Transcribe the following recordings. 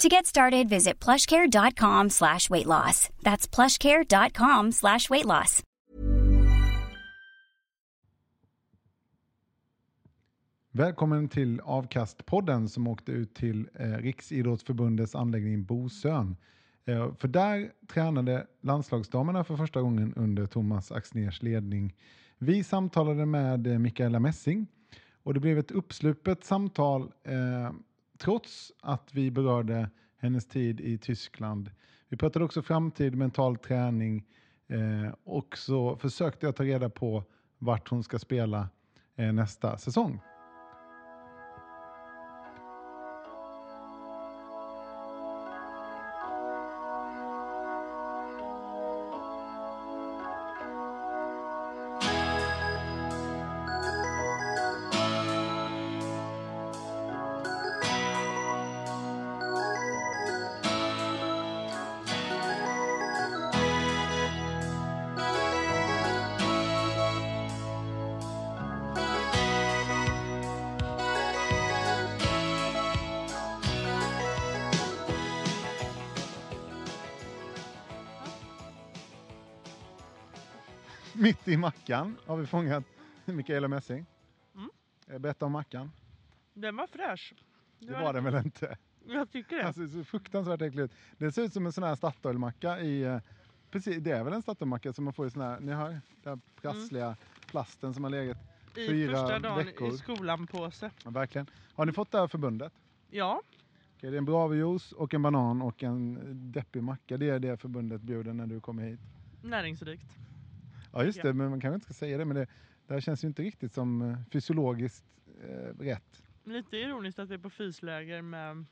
To get started, visit plushcare.com slash weight loss. That's plushcare.com slash weight loss. Välkommen till Avkastpodden som åkte ut till eh, Riksidrottsförbundets anläggning Bosön. Eh, för där tränade landslagsdamerna för första gången under Thomas Axners ledning. Vi samtalade med eh, Mikaela Messing och det blev ett uppslupet samtal eh, trots att vi berörde hennes tid i Tyskland. Vi pratade också framtid, mental träning eh, och så försökte jag ta reda på vart hon ska spela eh, nästa säsong. Mitt i mackan har vi fångat Mikaela Messing. Mm. Eh, Berätta om mackan. Den var fräsch. Det var den väl inte? Jag tycker det. Alltså, så fruktansvärt äckligt ut. Det ser ut som en sån här Statoilmacka i... eh, Precis, det är väl en Statoilmacka som man får i sån här... Ni hör, den här prassliga plasten som har legat I fyra första dagen veckor. i skolan-påse. Ja, verkligen. Har ni fått det här förbundet? Ja, Okej, det är en bravejuice och en banan och en deppig macka. Det är det förbundet bjuder när du kommer hit. näringsrikt. Ja just det, men man kanske inte ska säga det. Men det, det här känns ju inte riktigt som eh, fysiologiskt eh, rätt. Lite ironiskt att vi är på fysläger med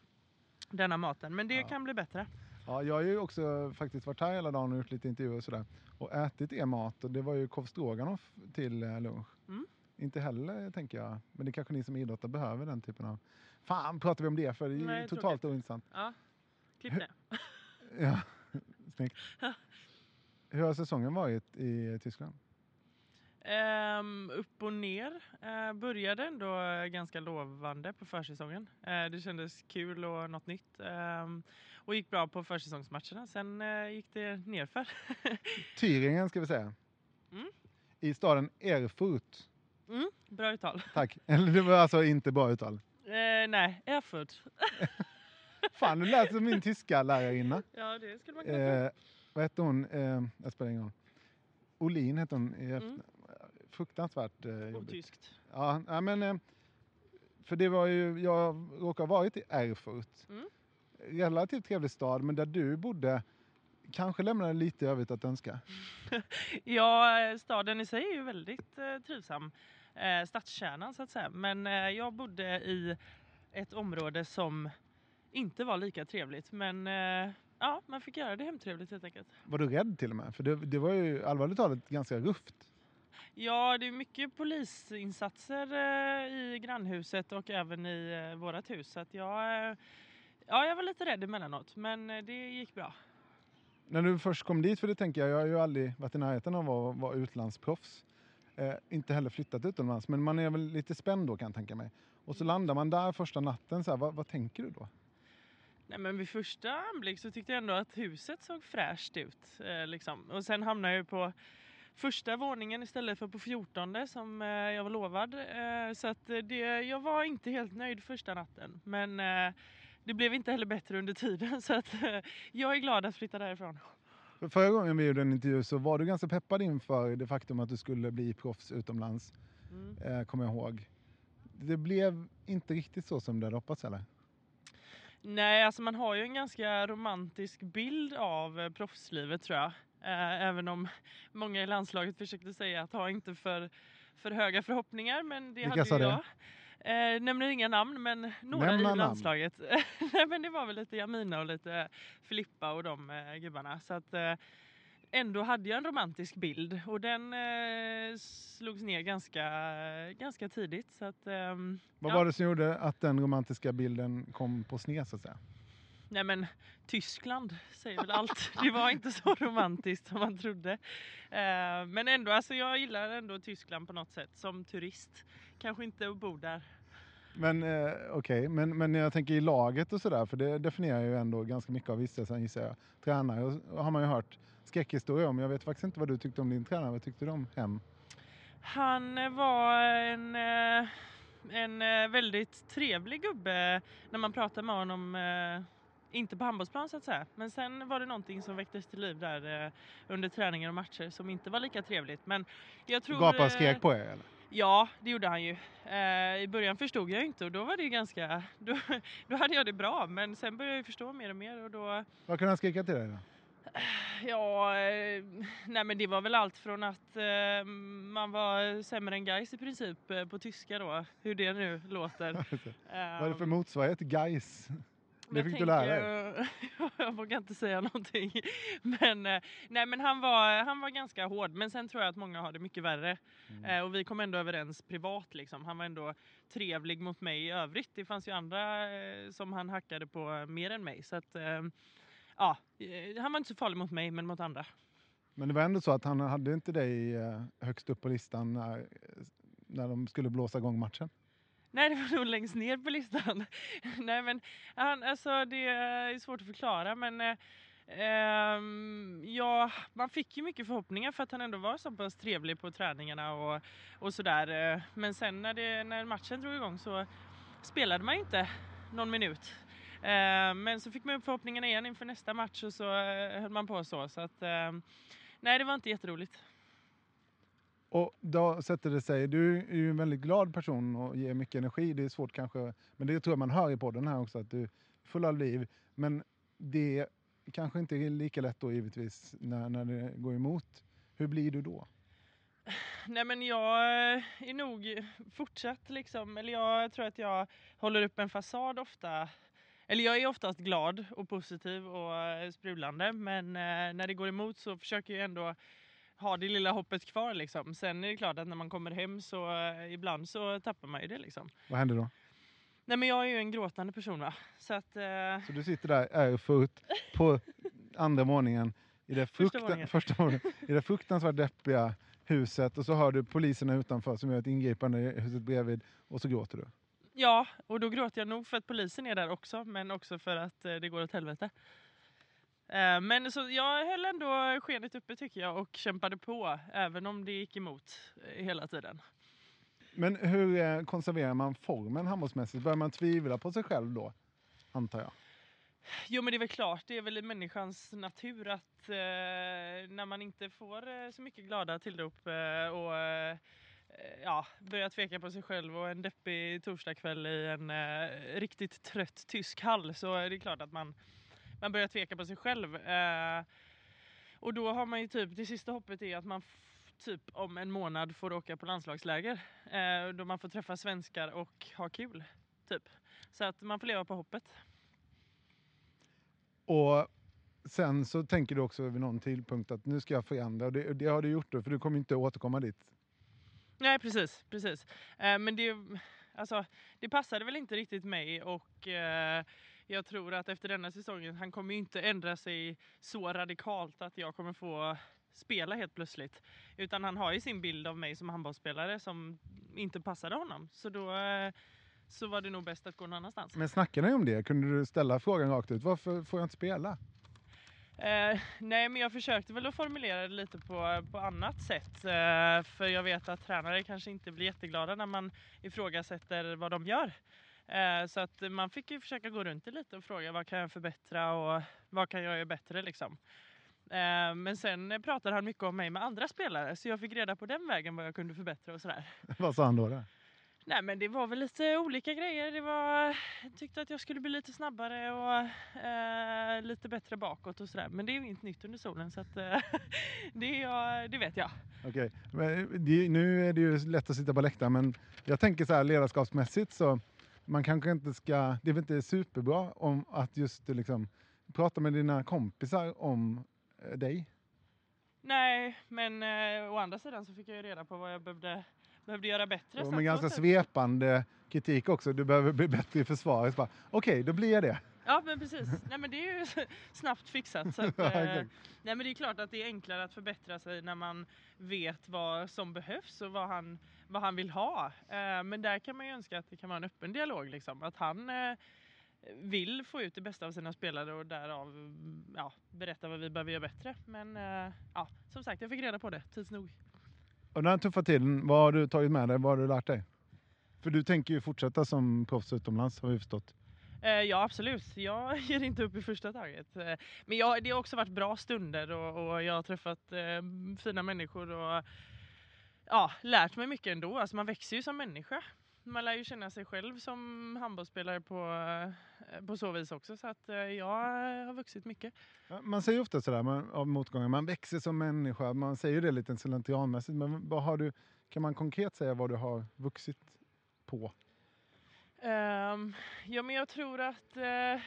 denna maten. Men det Ja. kan bli bättre. Ja, jag har ju också faktiskt varit här hela dagen och gjort lite intervjuer och sådär. Och ätit er mat och det var ju korv till eh, lunch. Mm. Inte heller tänker jag. Men det kanske ni som idrottare behöver den typen av... Fan pratar vi om det för det är ju Nej, totalt ointressant. Ja, klipp det. Ja, snyggt. Hur har säsongen varit i Tyskland? Ehm, upp och ner. Eh, började ändå eh, ganska lovande på försäsongen. Eh, det kändes kul och något nytt. Ehm, och gick bra på försäsongsmatcherna. Sen eh, gick det nerför. Thüringen ska vi säga. Mm. I staden Erfurt. mm, bra uttal. Tack. Eller det var alltså inte bra uttal. Nej, Erfurt. Fan, du lät som min tyska lärarinna. Ja, det skulle man kunna tro. Vad hette hon? Eh, jag spelar ingen roll. Olin hette hon. I Mm. Fruktansvärt eh, jobbigt. Otyskt. Ja, ja, men... Eh, för det var ju... Jag råkar ha varit i Erfurt. Mm. Relativt trevlig stad, men där du bodde kanske lämnade lite övrigt att önska. Ja, eh, staden i sig är ju väldigt eh, trivsam. Eh, stadskärnan så att säga. Men eh, jag bodde i ett område som inte var lika trevligt. Men eh, ja, man fick göra det hemtrevligt helt enkelt. Var du rädd till och med? För det, det var ju allvarligt talat ganska rufft. Ja, det är mycket polisinsatser eh, i grannhuset och även i eh, vårat hus. Så att jag, eh, ja, jag var lite rädd emellanåt, men eh, det gick bra. När du först kom dit, för det tänker jag, jag har ju aldrig varit i närheten av att vara utlandsproffs. Eh, inte heller flyttat utomlands, men man är väl lite spänd då kan jag tänka mig. Och så landar man där första natten, så här, vad, vad tänker du då? Nej, men vid första anblick så tyckte jag ändå att huset såg fräscht ut. Eh, liksom. Och sen hamnade jag på första våningen istället för på fjortonde som eh, jag var lovad. Eh, så att eh, det, jag var inte helt nöjd första natten. Men eh, det blev inte heller bättre under tiden så att eh, jag är glad att flytta därifrån. För förra gången vi gjorde en intervju så var du ganska peppad inför det faktum att du skulle bli proffs utomlands, Mm. kommer jag ihåg. Det blev inte riktigt så som du hade hoppats eller? Nej, alltså man har ju en ganska romantisk bild av eh, proffslivet tror jag. Eh, även om många i landslaget försökte säga att ha inte för, för höga förhoppningar. Men det Vilka hade ju det? jag. Eh, nämner inga namn men några Nämna i landslaget. Nej men det var väl lite Jamina och lite Filippa och de eh, gubbarna. Så att eh, ändå hade jag en romantisk bild och den eh, slogs ner ganska, ganska tidigt. Så att, ehm, Vad ja. var det som gjorde att den romantiska bilden kom på sned så att säga? Nej men Tyskland säger väl allt. Det var inte så romantiskt som man trodde. Eh, men ändå, alltså jag gillar ändå Tyskland på något sätt som turist. Kanske inte att bo där. Men eh, okej, men, men jag tänker i laget och sådär, för det definierar ju ändå ganska mycket av vistelsen gissar jag. Tränare har man ju hört skräckhistorier om. Jag vet faktiskt inte vad du tyckte om din tränare. Vad tyckte du om Hem? Han eh, var en, eh, en eh, väldigt trevlig gubbe när man pratade med honom. Inte på handbollsplan så att säga. Men sen var det någonting som väcktes till liv där eh, under träningar och matcher som inte var lika trevligt. Men jag tror... Gapade och skrek på er eller? Ja, det gjorde han ju. Eh, I början förstod jag inte och då var det ganska... Då, då hade jag det bra men sen började jag förstå mer och mer och då... Vad kunde han skrika till dig då? Ja, eh, nej men det var väl allt från att eh, man var sämre än guys i princip eh, på tyska då, hur det nu låter. Vad är det för motsvarighet? Gais? Det men fick jag du lära dig. jag vågar inte säga någonting. Men, eh, nej, men han, var, han var ganska hård. Men sen tror jag att många har det mycket värre. Mm. Eh, och vi kom ändå överens privat. Liksom. Han var ändå trevlig mot mig i övrigt. Det fanns ju andra eh, som han hackade på mer än mig. Så att, ja, han var inte så farlig mot mig men mot andra. Men det var ändå så att han hade inte dig högst upp på listan när, när de skulle blåsa igång matchen? Nej, det var nog längst ner på listan. Nej, men han, alltså, det är svårt att förklara, men eh, ehm, ja, man fick ju mycket förhoppningar för att han ändå var så pass trevlig på träningarna och, och sådär. Eh. Men sen när, det, när matchen drog igång så spelade man ju inte någon minut. Eh, Men så fick man upp förhoppningarna igen inför nästa match och så eh, höll man på så. så att, eh, nej, det var inte jätteroligt. Och då sätter det sig, du är ju en väldigt glad person och ger mycket energi. Det är svårt kanske, men det tror jag man hör i podden här också, att du är full av liv. Men det kanske inte är lika lätt då givetvis när, när det går emot. Hur blir du då? Nej men jag eh, är nog fortsatt liksom, eller jag tror att jag håller upp en fasad ofta. Eller jag är oftast glad och positiv och eh, sprudlande men eh, när det går emot så försöker jag ändå ha det lilla hoppet kvar liksom. Sen är det klart att när man kommer hem så eh, ibland så tappar man ju det liksom. Vad händer då? Nej men jag är ju en gråtande person va. Så att eh, Så du sitter där erfurt på andra våningen i det, Första frukta- våningen. första våningen, i det fruktansvärt deppiga huset och så hör du poliserna utanför som gör ett ingripande i huset bredvid och så gråter du. ja, och då gråter jag nog för att polisen är där också men också för att eh, det går åt helvete. Eh, Men så jag höll ändå skenet uppe tycker jag och kämpade på även om det gick emot eh, hela tiden. Men hur eh, konserverar man formen handbollsmässigt? Börjar man tvivla på sig själv då? Antar jag. Jo men det är väl klart, det är väl i människans natur att eh, när man inte får eh, så mycket glada tillrop eh, och ja, börjar tveka på sig själv och en deppig torsdagkväll i en riktigt trött tysk hall så är det klart att man, man börjar tveka på sig själv. Eh, och då har man ju typ, det sista hoppet är att man typ om en månad får åka på landslagsläger eh, då man får träffa svenskar och ha kul. Typ. Så att man får leva på hoppet. Och sen så tänker du också vid någon tidpunkt att nu ska jag förändra och det, det har du gjort då för du kommer inte återkomma dit. Nej precis, precis. Eh, men det, alltså, det passade väl inte riktigt mig och eh, jag tror att efter denna säsongen, han kommer ju inte ändra sig så radikalt att jag kommer få spela helt plötsligt. Utan han har ju sin bild av mig som handbollsspelare som inte passade honom. Så då eh, så var det nog bäst att gå någon annanstans. Men snackade ni om det? Kunde du ställa frågan rakt ut? Varför får jag inte spela? Eh, nej, men jag försökte väl att formulera det lite på, på annat sätt. Eh, för jag vet att tränare kanske inte blir jätteglada när man ifrågasätter vad de gör. Eh, så att man fick ju försöka gå runt det lite och fråga vad kan jag förbättra och vad kan jag göra bättre liksom. Eh, men sen pratade han mycket om mig med andra spelare så jag fick reda på den vägen vad jag kunde förbättra och sådär. Vad sa han då? Där? Nej men det var väl lite olika grejer. Det var, jag tyckte att jag skulle bli lite snabbare och eh, lite bättre bakåt och sådär. Men det är ju inget nytt under solen så att, eh, det, är, det vet jag. Okej, men det, nu är det ju lätt att sitta på läktaren men jag tänker så här ledarskapsmässigt så man kanske inte ska, det är väl inte superbra om att just liksom prata med dina kompisar om eh, dig? Nej, men eh, å andra sidan så fick jag ju reda på vad jag behövde, behövde göra bättre. Och med ganska svepande kritik också, du behöver bli bättre i försvaret. Okej, då blir jag det. Ja men precis. Nej men det är ju snabbt fixat. Så att, eh, nej men det är klart att det är enklare att förbättra sig när man vet vad som behövs och vad han, vad han vill ha. Eh, men där kan man ju önska att det kan vara en öppen dialog liksom. Att han eh, vill få ut det bästa av sina spelare och därav ja, berätta vad vi behöver göra bättre. Men ja, som sagt, jag fick reda på det tids nog. Och den här tuffa tiden, vad har du tagit med dig? Vad har du lärt dig? För du tänker ju fortsätta som proffs utomlands har vi förstått. Eh, ja absolut, jag ger inte upp i första taget. Eh, men jag, det har också varit bra stunder och, och jag har träffat eh, fina människor och ja, lärt mig mycket ändå. Alltså man växer ju som människa. Man lär ju känna sig själv som handbollsspelare på, eh, på så vis också. Så att jag har vuxit mycket. Man säger ofta sådär man, av motgångar, man växer som människa. Man säger det lite slentrianmässigt. Men vad har du, kan man konkret säga vad du har vuxit på? Um, ja men jag tror att uh,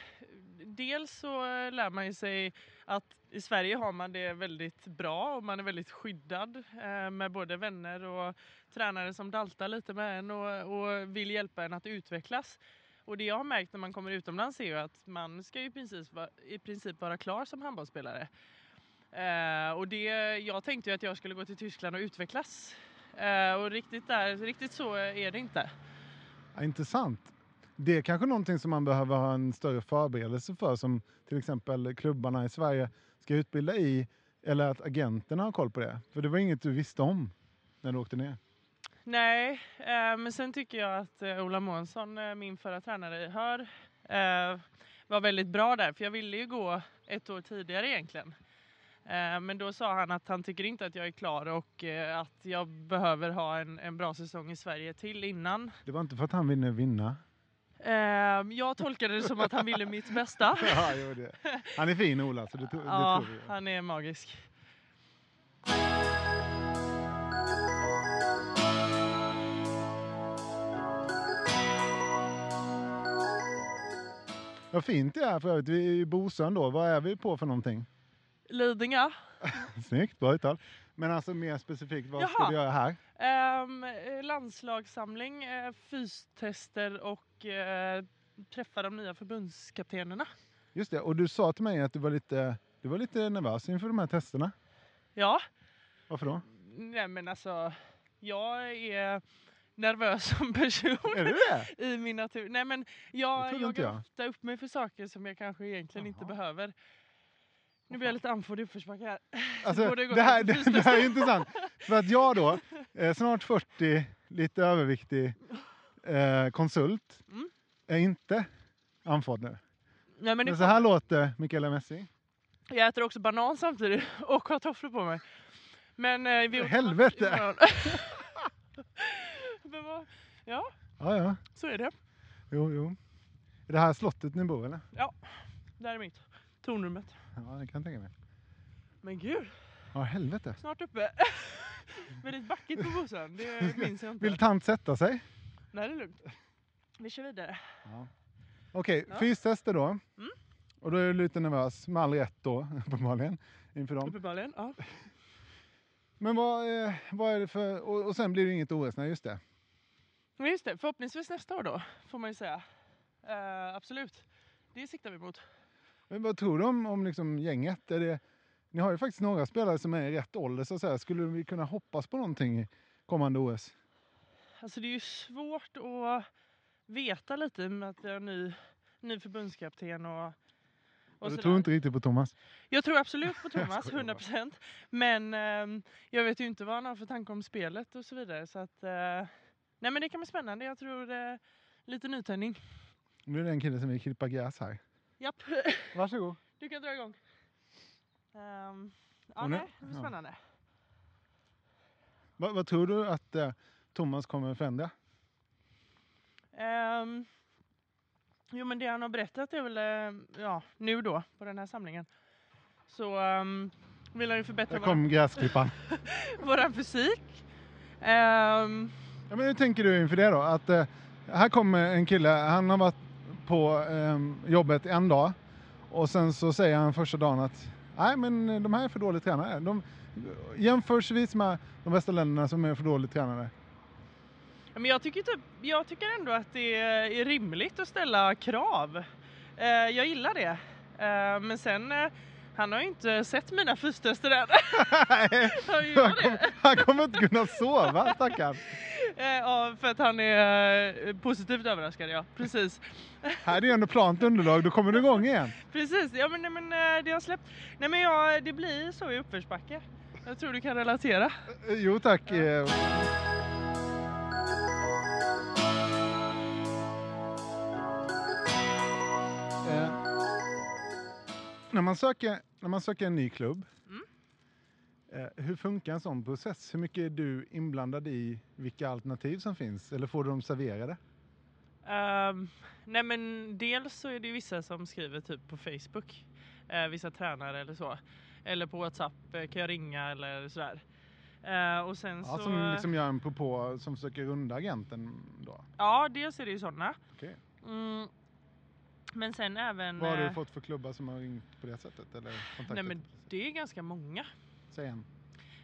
dels så lär man ju sig att i Sverige har man det väldigt bra och man är väldigt skyddad uh, med både vänner och tränare som daltar lite med en och, och vill hjälpa en att utvecklas. Och det jag har märkt när man kommer utomlands är ju att man ska ju i princip, vara- i princip vara klar som handbollsspelare. Uh, och det, jag tänkte ju att jag skulle gå till Tyskland och utvecklas. Och riktigt, där, riktigt så är det inte. Ja, intressant. Det är kanske någonting som man behöver ha en större förberedelse för som till exempel klubbarna i Sverige ska utbilda i eller att agenterna har koll på det. För det var inget du visste om när du åkte ner. Nej, eh, men sen tycker jag att eh, Ola Månsson, eh, min förra tränare i Hör, eh, var väldigt bra där. För jag ville ju gå ett år tidigare egentligen. Eh, men då sa han att han tycker inte att jag är klar och eh, att jag behöver ha en, en bra säsong i Sverige till innan. Det var inte för att han ville vinna. Eh, jag tolkade det som att han ville mitt bästa. ja, jo, det. Han är fin Ola, så det, det Ja, tror han är magisk. Vad fint det är för övrigt. Vi är i Bosön då. Vad är vi på för någonting? Lidingö. Snyggt, bra uttal. Men alltså mer specifikt, vad ska Jaha. vi göra här? Eh, landslagssamling, eh, fystester och eh, träffa de nya förbundskaptenerna. Just det, och du sa till mig att du var lite, du var lite nervös inför de här testerna. Ja, Varför då? nej men alltså jag är nervös som person Är du det? i min natur. Nej men jag inte jagar jag. ofta upp mig för saker som jag kanske egentligen inte Jaha. behöver. Nu blir jag lite andfådd i uppförsbacke här. Alltså, det, här, det, det här är intressant. För att jag då, eh, snart 40, lite överviktig eh, konsult, Mm. är inte andfådd nu. Nej, men Men det så här låter Mikaela Messi. Jag äter också banan samtidigt och har tofflor på mig. Men eh, vi åt Helvete! Men ja, Ja, ja. så är det. Jo, jo. Är det här slottet ni bor eller? Där är mitt. Tornrummet. Ja, det kan jag tänka mig. Men gud, Ja, helvete. snart uppe. Väldigt backigt på bussen, det minns jag inte. Vill tant sätta sig? Nej, det är lugnt. Vi kör vidare. Okej, Ja. fystester då. Mm. Och då är du lite nervös, med all rätt då, uppenbarligen, inför dem. Uppenbarligen, ja. Men vad, är- vad är det för... Och, och sen blir det inget OS, nej just det. Men just det, förhoppningsvis nästa år då, får man ju säga. Eh, absolut, det siktar vi mot. Men vad tror du om, om liksom gänget? Är det, ni har ju faktiskt några spelare som är i rätt ålder, så att säga. Skulle vi kunna hoppas på någonting i kommande OS? Alltså det är ju svårt att veta lite med att vi har ny, ny förbundskapten och, och du tror inte riktigt på Thomas? Jag tror absolut på Thomas, skojar bara. 100%. Men ehm, jag vet ju inte vad han har för tanke om spelet och så vidare. Så att, eh, nej men det kan bli spännande. Jag tror eh, lite nytändning. Nu är det en kille som vill klippa gräs här. Japp, Varsågod. du kan dra igång. Ehm, ja, Och nu- nej, det blir ja. spännande. Vad, vad tror du att eh, Thomas kommer förändra? Ehm, jo men det han har berättat är väl, eh, ja nu då på den här samlingen. Så um, vill han ju förbättra Där kom gräsklipparen. våran, våran fysik. Ehm, Ja, men hur tänker du inför det då? Att eh, här kommer en kille, han har varit på eh, jobbet en dag och sen så säger han första dagen att nej men de här är för dåligt tränade. De, jämförsvis med de bästa länderna som är för dåligt tränade. men jag, tycker typ, jag tycker ändå att det är rimligt att ställa krav. Eh, jag gillar det. Eh, men sen, eh, han har ju inte sett mina fystester än. Han, det? kommer, han kommer inte kunna sova stackarn. Eh, ja, för att han är eh, positivt överraskad, ja. Precis. Här är ju ändå plant underlag, då kommer du igång igen. Precis, ja men, nej, men eh, det har släppt. Nej men ja, det blir så i uppförsbacke. Jag tror du kan relatera. Jo tack. eh. När, man söker, när man söker en ny klubb, Mm. eh, hur funkar en sån process? Hur mycket är du inblandad i vilka alternativ som finns? Eller får du dem serverade? Ehm, nej men dels så är det ju vissa som skriver typ på Facebook. eh, vissa tränare eller så. Eller på Whatsapp, eh, kan jag ringa eller sådär. Eh, och sen Ja, så... som liksom gör en propå som försöker runda agenten då? Ja, dels är det ju sådana. Okej. Mm, men sen även... Vad har du eh, fått för klubbar som har ringt på det sättet? Eller kontaktat? Nej men det är ganska många. Säg en.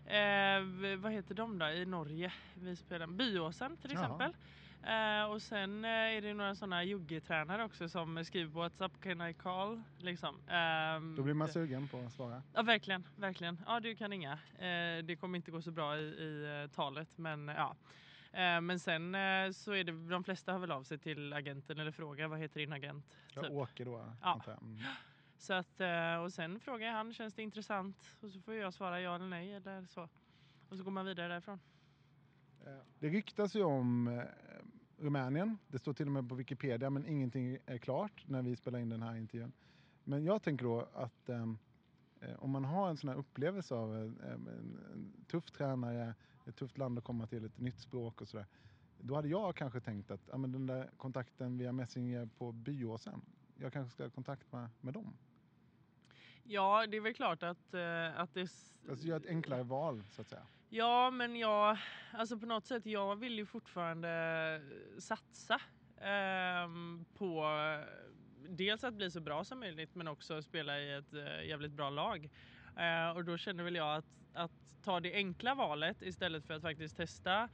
Eh, vad heter de då i Norge? Vi spelar Byåsen till exempel. Eh, och sen eh, är det några sådana juggetränare också som skriver på WhatsApp, can I call? Liksom. Ehm, Då blir man sugen på att svara. Ja verkligen, verkligen. Ja du kan ringa. Eh, det kommer inte gå så bra i, i eh, talet men ja. Eh, men sen eh, så är det, de flesta hör väl av sig till agenten eller frågar vad heter din agent? Jag Typ. åker då. Ja. jag. Mm. Så att, eh, och sen frågar jag han, känns det intressant? Och så får jag svara ja eller nej eller så. Och så går man vidare därifrån. Det ryktas ju om Rumänien. Det står till och med på Wikipedia men ingenting är klart när vi spelar in den här intervjun. Men jag tänker då att om man har en sån här upplevelse av eh, en, en tuff tränare, ett tufft land att komma till, ett nytt språk och sådär. Då hade jag kanske tänkt att ja, men den där kontakten via Messenger på Byåsen, jag kanske ska ha kontakt med, med dem. Ja det är väl klart att, eh, att det... Alltså göra ett enklare val så att säga. Ja men jag, alltså på något sätt, jag vill ju fortfarande satsa ehm, på eh, dels att bli så bra som möjligt men också spela i ett eh, jävligt bra lag. Eh, och då känner väl jag att, att ta det enkla valet istället för att faktiskt testa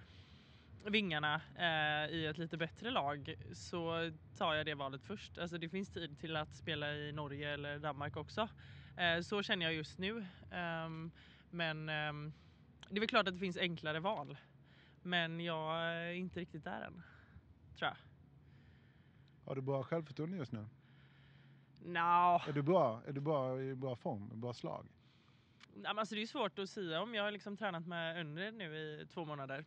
vingarna eh, i ett lite bättre lag så tar jag det valet först. Alltså det finns tid till att spela i Norge eller Danmark också. Eh, så känner jag just nu. Ehm, men ehm, det är väl klart att det finns enklare val. Men jag är inte riktigt där än. Tror jag. Har du bra självförtroende just nu? Nja, Är du bra, är du bra i bra form, i bra slag? Alltså det är svårt att säga om. Jag har liksom tränat med Önred nu i två månader.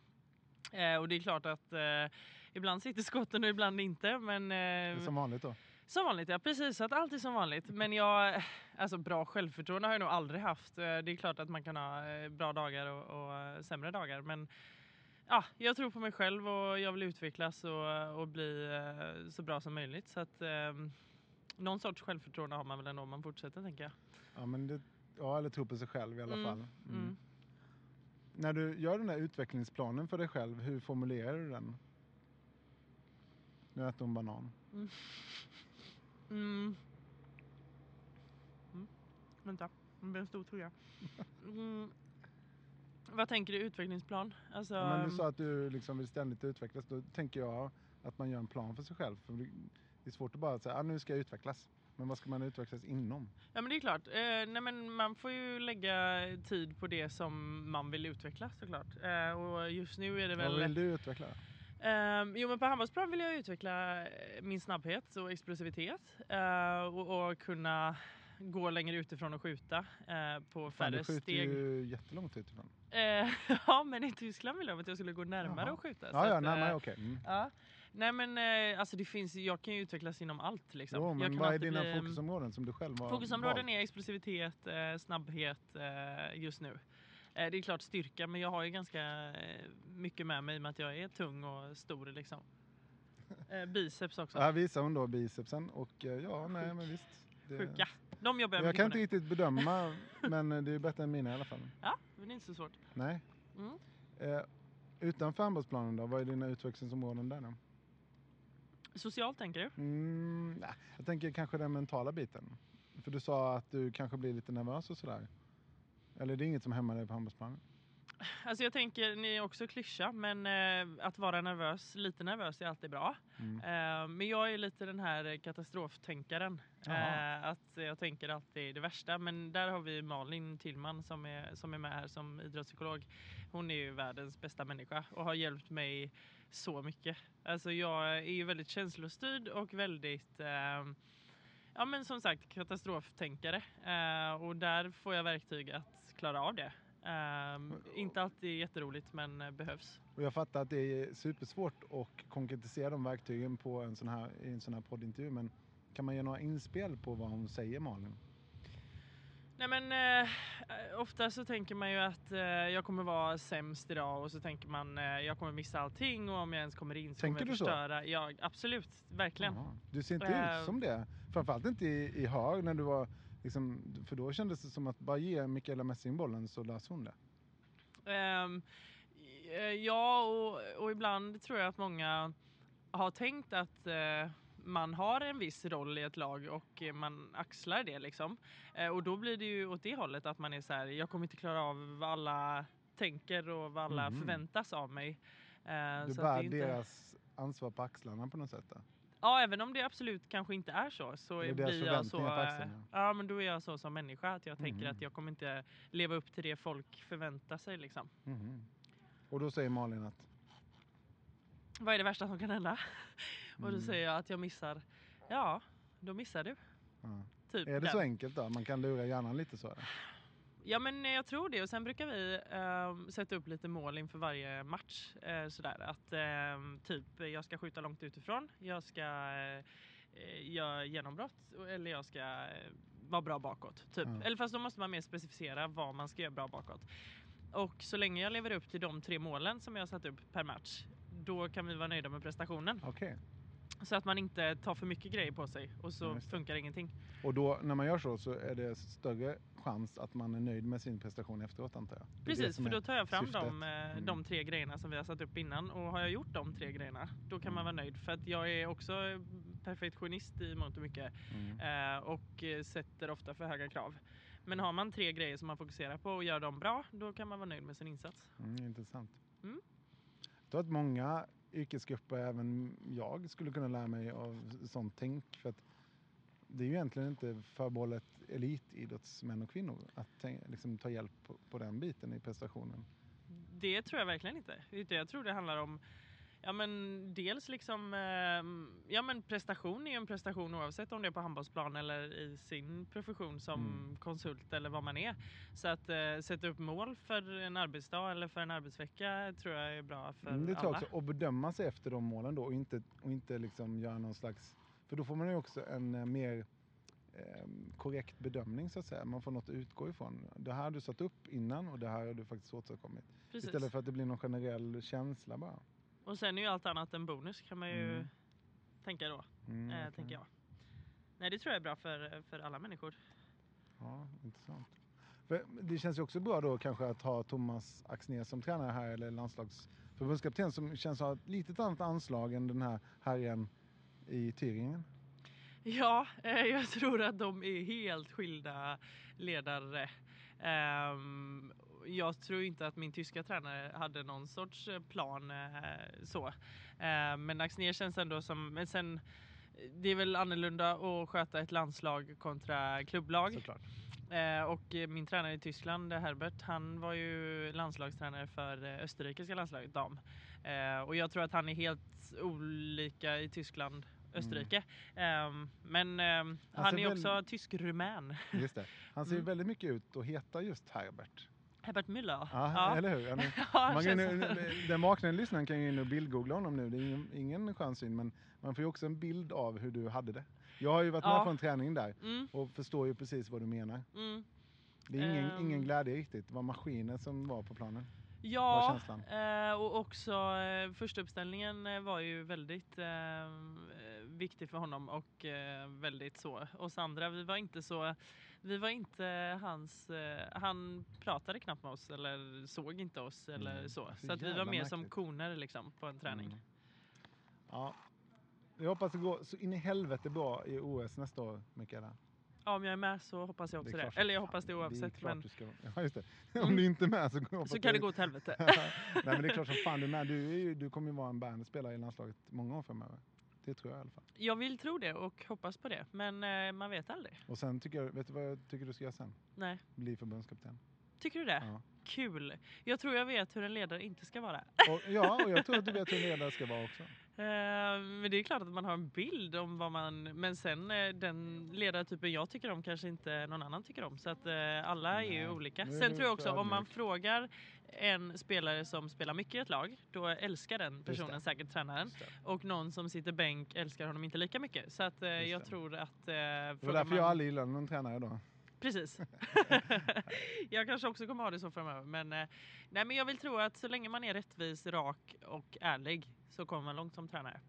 Eh, och det är klart att eh, ibland sitter skotten och ibland inte. Men, eh, som vanligt då? Som vanligt, ja precis. Att allt är som vanligt. Men jag, alltså bra självförtroende har jag nog aldrig haft. Eh, Det är klart att man kan ha eh, bra dagar och, och eh, sämre dagar. Men ja, jag tror på mig själv och jag vill utvecklas och, och bli så bra som möjligt. Så att någon sorts självförtroende har man väl ändå om man fortsätter tänker jag. Ja, men det, ja, eller tro på sig själv i alla Mm, fall. Mm. mm. När du gör den här utvecklingsplanen för dig själv, hur formulerar du den? Nu äter hon banan. Mm. Mm. Vänta, det blir en stor tugga. Mm. Vad tänker du utvecklingsplan? Alltså, Ja, men du sa att du liksom vill ständigt utvecklas. Då tänker jag att man gör en plan för sig själv. För det är svårt att bara säga att ah, nu ska jag utvecklas. Men vad ska man utvecklas inom? Ja men det är klart. Eh, nej, men man får ju lägga tid på det som man vill utveckla såklart. Eh, och just nu är det Vad väl... vill du utveckla? Ehm, jo men på handbollsplan vill jag utveckla eh, min snabbhet och explosivitet. eh, och, och kunna gå längre utifrån och skjuta eh, på färre du skjuter steg. ju jättelångt utifrån. Eh, ja men i Tyskland ville de att jag skulle gå närmare Jaha. och skjuta. Ja, ja, att, närmare, okej. Mm. Nej men eh, alltså det finns, jag kan ju utvecklas inom allt liksom. Jo, men vad är dina bli- fokusområden som du själv har Fokusområden valt? är explosivitet, eh, snabbhet eh, just nu. Det är klart styrka men jag har ju ganska mycket med mig i och med att jag är tung och stor liksom. Biceps också. Här visar hon då bicepsen och ja, nej men visst. Det, Sjuka. De jobbar jag Jag kan inte nu. riktigt bedöma, men det är bättre än mina i alla fall. Ja, men det är inte så svårt. Nej. Mm. Utanför handbollsplanen då, vad är dina utvecklingsområden där då? Socialt tänker du? Mm, nej, jag tänker kanske den mentala biten. För du sa att du kanske blir lite nervös och sådär. Eller det är inget som hämmar dig på handbollsplanen? Alltså jag tänker, ni är också klyscha, men eh, att vara nervös, lite nervös är alltid bra. Mm. Eh, men jag är lite den här katastroftänkaren. Eh, att jag tänker alltid det värsta. Men där har vi Malin Tillman som är, som är med här som idrottspsykolog. Hon är ju världens bästa människa och har hjälpt mig så mycket. Alltså jag är ju väldigt känslostyrd och väldigt eh, Ja men som sagt katastroftänkare eh, och där får jag verktyg att klara av det. Eh, inte alltid jätteroligt men eh, behövs. Och jag fattar att det är supersvårt att konkretisera de verktygen på en sån här, i en sån här poddintervju. Men kan man ge några inspel på vad hon säger Malin? Nej men eh, ofta så tänker man ju att eh, jag kommer vara sämst idag och så tänker man eh, jag kommer missa allting och om jag ens kommer in så Tänker kommer jag du så? förstöra. Ja absolut, verkligen. Jaha. Du ser inte ut som det. Framförallt inte i, i Höör när du var liksom, för då kändes det som att bara ge Mikaela Messing bollen så löser hon det. Ehm, eh, ja och, och ibland tror jag att många har tänkt att eh, man har en viss roll i ett lag och eh, man axlar det liksom. Eh, och då blir det ju åt det hållet att man är så här, jag kommer inte klara av vad alla tänker och vad alla Mhm. förväntas av mig. Eh, Du så bär det är inte... deras ansvar på axlarna på något sätt. Då. Ja, även om det absolut kanske inte är så så Det är blir jag så. eh, axlarna. Ja, men då är jag så som människa att jag tänker Mhm. att jag kommer inte leva upp till det folk förväntar sig liksom. Mhm. Och då säger Malin att Vad är det värsta som kan hända? Och då Mm. säger jag att jag missar. Ja, då missar du. ja. Typ Är det den. så enkelt då? Man kan lura hjärnan lite så? Eller? Ja men eh, jag tror det och sen brukar vi ehm, sätta upp lite mål inför varje match. Eh, sådär att ehm, typ jag ska skjuta långt utifrån, jag ska eh, eh, göra genombrott eller jag ska eh, vara bra bakåt. Typ. Ja. Eller fast då måste man mer specificera vad man ska göra bra bakåt. Och så länge jag lever upp till de tre målen som jag har satt upp per match då kan vi vara nöjda med prestationen. Okej. Så att man inte tar för mycket grejer på sig och så funkar ingenting. Och då när man gör så så är det större chans att man är nöjd med sin prestation efteråt antar jag? Precis, för då tar jag fram de, eh, Mm. de tre grejerna som vi har satt upp innan och har jag gjort de tre grejerna då kan man vara nöjd för att jag är också perfektionist i mångt och mycket Mm. eh, och sätter ofta för höga krav. Men har man tre grejer som man fokuserar på och gör dem bra då kan man vara nöjd med sin insats. Mm, intressant. Mm. Jag tror att många yrkesgrupper, även jag, skulle kunna lära mig av sånt tänk. För att det är ju egentligen inte förbehållet elitidrottsmän och kvinnor att liksom, ta hjälp på, på den biten i prestationen. Det tror jag verkligen inte. Jag tror det handlar om Ja men dels liksom, ehm, ja men prestation är ju en prestation oavsett om det är på handbollsplan eller i sin profession som Mm. konsult eller vad man är. Så att eh, sätta upp mål för en arbetsdag eller för en arbetsvecka tror jag är bra för Mm, det tror jag alla. också. Och bedöma sig efter de målen då och inte, och inte liksom göra någon slags... För då får man ju också en eh, mer eh, korrekt bedömning så att säga. Man får något att utgå ifrån. Det här har du satt upp innan och det här har du faktiskt åstadkommit. Precis. Istället för att det blir någon generell känsla bara. Och sen är ju allt annat en bonus kan man ju Mm. tänka då, Mm, eh, verkligen. tänker jag. Nej det tror jag är bra för, för alla människor. Ja, intressant. För det känns ju också bra då kanske att ha Thomas Axnér som tränare här eller landslagsförbundskapten som känns ha ett litet annat anslag än den här herren i Thüringen. Ja, eh, jag tror att de är helt skilda ledare. Ehm, jag tror inte att min tyska tränare hade någon sorts eh, plan eh, så. Ehm, men Axnér känns ändå som, men sen det är väl annorlunda att sköta ett landslag kontra klubblag. Såklart. Eh, och eh, min tränare i Tyskland, eh, Herbert, han var ju landslagstränare för eh, österrikiska landslaget dam. Eh, och jag tror att han är helt olika i Tyskland, Österrike. Ehm, men ehm, han ser är väl- också tysk-rumän. Just det. Han ser Mm. väldigt mycket ut att heta just Herbert. Herbert Müller? Ja, eller hur? Ja, Ja, man kan, nu- den vaknande lyssnaren kan ju in och bildgoogla honom nu. Det är ingen, ingen chansyn, men man får ju också en bild av hur du hade det. Jag har ju varit Ja. med på en träning där Mm, och förstår ju precis vad du menar. mm. Det är ingen, Ehm. ingen glädje riktigt. Det var maskiner som var på planen. Ja, eh, och också eh, första uppställningen eh, var ju väldigt eh, eh, viktig för honom och väldigt så. Oss andra, vi var inte så, vi var inte hans, eh, han pratade knappt med oss eller såg inte oss eller Mm. så. Så Så att vi var mer som koner liksom på en träning. Mm. Ja. Jag hoppas det går så in i helvete bra i OS nästa år, Mikaela. Ja, om jag är med så hoppas jag Det också det. som Eller jag hoppas det oavsett. klart Men ska Ja, just det. Om Mm. du inte är med så, så kan det gå åt helvete. Nej men det är klart som fan du är med. Du, är ju, du kommer ju vara en bärande spelare i landslaget många år framöver. Det tror jag i alla fall. Jag vill tro det och hoppas på det. Men eh, man vet aldrig. Och sen tycker jag, vet du vad jag tycker du ska göra sen? Nej. Bli förbundskapten. Tycker du det? Ja. Kul. Jag tror jag vet hur en ledare inte ska vara. Och, ja, och jag tror att du vet hur en ledare ska vara också. Eh, Men det är klart att man har en bild om vad man... Men sen eh, den ledartypen jag tycker om kanske inte någon annan tycker om. Så att eh, alla är ju olika. är Sen tror jag också om man frågar en spelare som spelar mycket i ett lag, då älskar den personen säkert tränaren. Och någon som sitter bänk älskar honom inte lika mycket. Så att jag tror att... Det var frågar därför man- jag aldrig gillade någon tränare då. Precis. jag kanske också kommer ha det så framöver. Men, eh, nej, men jag vill tro att så länge man är rättvis, rak och ärlig så kommer man långt som tränare.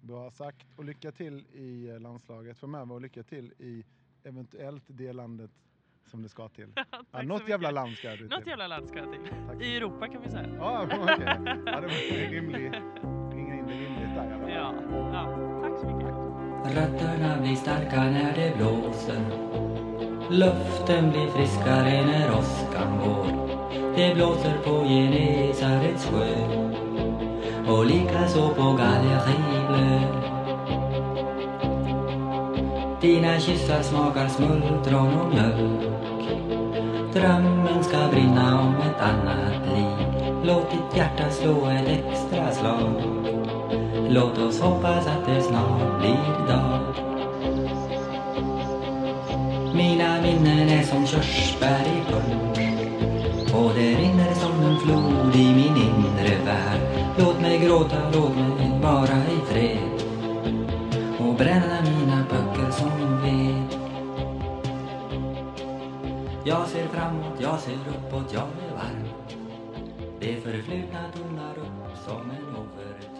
Bra sagt. Och lycka till i eh, landslaget framöver och lycka till i eventuellt det landet som det ska till. Ja, så något jävla land ska du Något till. jävla land ska jag till. Tack. I Europa kan vi säga. Ja, okej. Ja, det var en rimlig, ringa in det rimligt där i alla fall. Ja, ja. Tack så mycket. Rötterna blir starka när det blåser Luften blir friskare när åskan går. Det blåser på Genesarets sjö. Och likaså på Gallerivlö Dina kyssar smakar smultron och mjölk. Drömmen ska brinna om ett annat liv. Låt ditt hjärta slå ett extra slag. Låt oss hoppas att det snart blir dag. Mina minnen är som körsbär i punsch Och det rinner som en flod i min inre värld. Låt mig gråta, låt mig vara i fred. Och bränna mina böcker som ved. Jag ser framåt, jag ser uppåt, jag är varm. Det förflutna tonar upp som en overtid.